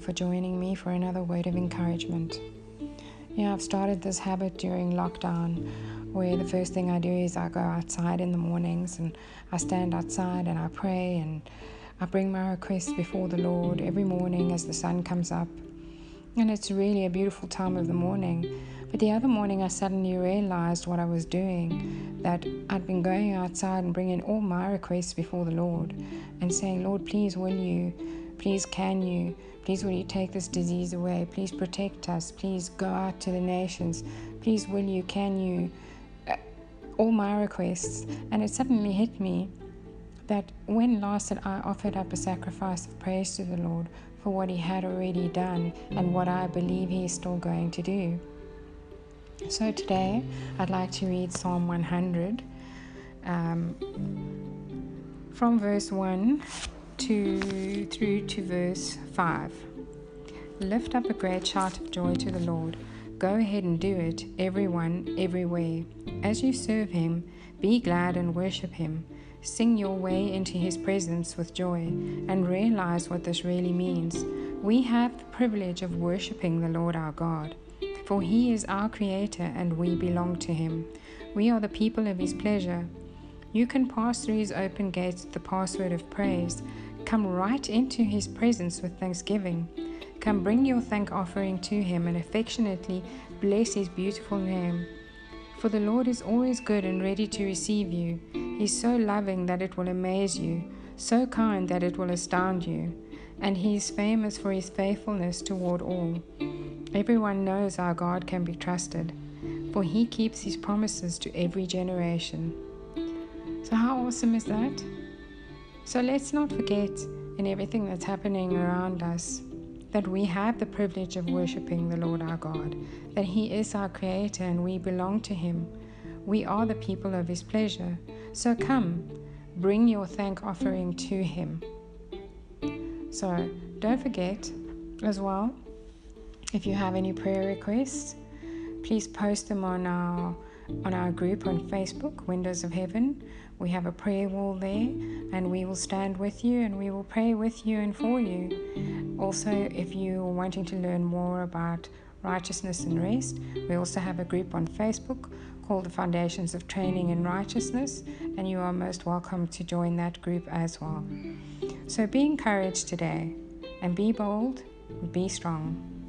for joining me for another word of encouragement. Yeah, I've started this habit during lockdown where the first thing I do is I go outside in the mornings and I stand outside and I pray and I bring my requests before the Lord every morning as the sun comes up. And it's really a beautiful time of the morning. But the other morning, I suddenly realized what I was doing that I'd been going outside and bringing all my requests before the Lord and saying, Lord, please, will you? Please, can you? Please, will you take this disease away? Please protect us. Please go out to the nations. Please, will you? Can you? Uh, all my requests. And it suddenly hit me that when last had I offered up a sacrifice of praise to the Lord for what He had already done and what I believe He is still going to do. So today I'd like to read Psalm 100 um, from verse 1 to through to verse 5. Lift up a great shout of joy to the Lord. Go ahead and do it, everyone, everywhere. As you serve him, be glad and worship him. Sing your way into his presence with joy and realize what this really means. We have the privilege of worshiping the Lord our God, for he is our creator and we belong to him. We are the people of his pleasure. You can pass through his open gates with the password of praise. Come right into his presence with thanksgiving. Come bring your thank offering to him and affectionately bless his beautiful name. For the Lord is always good and ready to receive you. He's so loving that it will amaze you, so kind that it will astound you, and he is famous for his faithfulness toward all. Everyone knows our God can be trusted, for he keeps his promises to every generation. So, how awesome is that? So let's not forget in everything that's happening around us that we have the privilege of worshiping the Lord our God, that He is our Creator and we belong to Him. We are the people of His pleasure. So come, bring your thank offering to Him. So don't forget as well, if you have any prayer requests, please post them on our on our group on Facebook, Windows of Heaven. We have a prayer wall there, and we will stand with you and we will pray with you and for you. Also, if you are wanting to learn more about righteousness and rest, we also have a group on Facebook called the Foundations of Training in Righteousness, and you are most welcome to join that group as well. So be encouraged today and be bold, be strong.